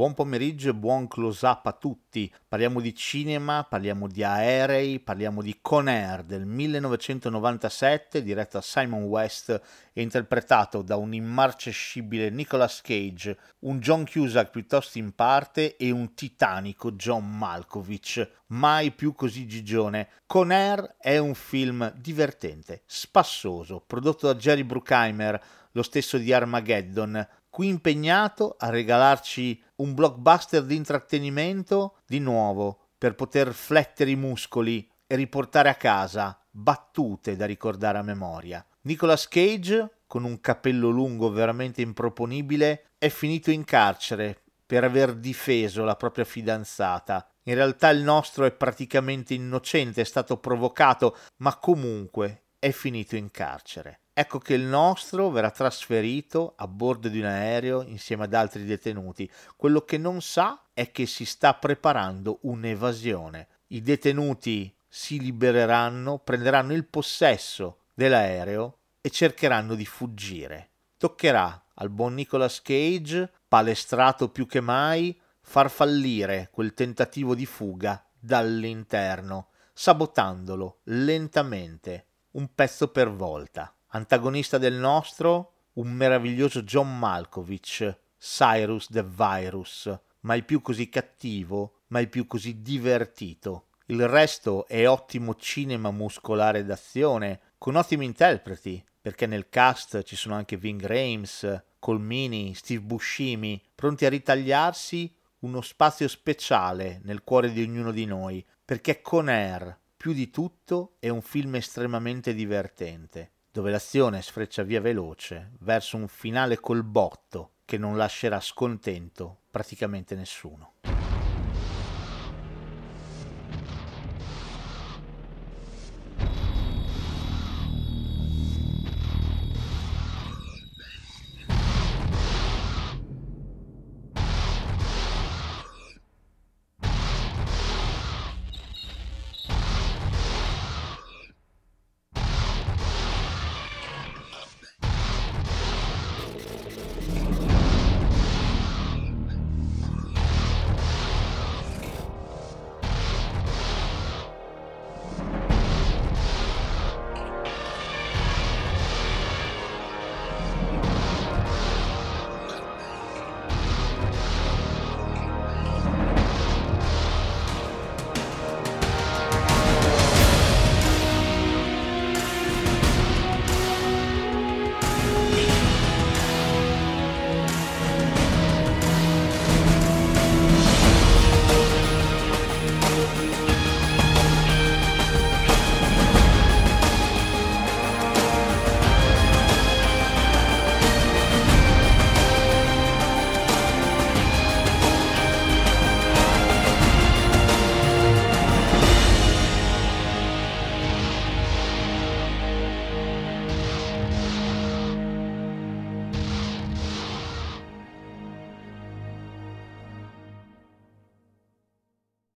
Buon pomeriggio e buon close up a tutti. Parliamo di cinema, parliamo di aerei, parliamo di Con Air del 1997, diretto da Simon West e interpretato da un immarcescibile Nicolas Cage, un John Cusack piuttosto in parte e un titanico John Malkovich. Mai più così gigione. Con Air è un film divertente, spassoso, prodotto da Jerry Bruckheimer, lo stesso di Armageddon, qui impegnato a regalarci un blockbuster di intrattenimento di nuovo per poter flettere i muscoli e riportare a casa battute da ricordare a memoria. Nicolas Cage, con un capello lungo veramente improponibile, è finito in carcere per aver difeso la propria fidanzata. In realtà il nostro è praticamente innocente, è stato provocato, ma comunque è finito in carcere. Ecco che il nostro verrà trasferito a bordo di un aereo insieme ad altri detenuti. Quello che non sa è che si sta preparando un'evasione. I detenuti si libereranno, prenderanno il possesso dell'aereo e cercheranno di fuggire. Toccherà al buon Nicolas Cage, palestrato più che mai, far fallire quel tentativo di fuga dall'interno, sabotandolo lentamente, un pezzo per volta. Antagonista del nostro, un meraviglioso John Malkovich, Cyrus the Virus, mai più così cattivo, mai più così divertito. Il resto è ottimo cinema muscolare d'azione, con ottimi interpreti, perché nel cast ci sono anche Ving Rames, Colmini, Steve Buscemi, pronti a ritagliarsi uno spazio speciale nel cuore di ognuno di noi, perché Con Air, più di tutto, è un film estremamente divertente dove l'azione sfreccia via veloce verso un finale col botto che non lascerà scontento praticamente nessuno.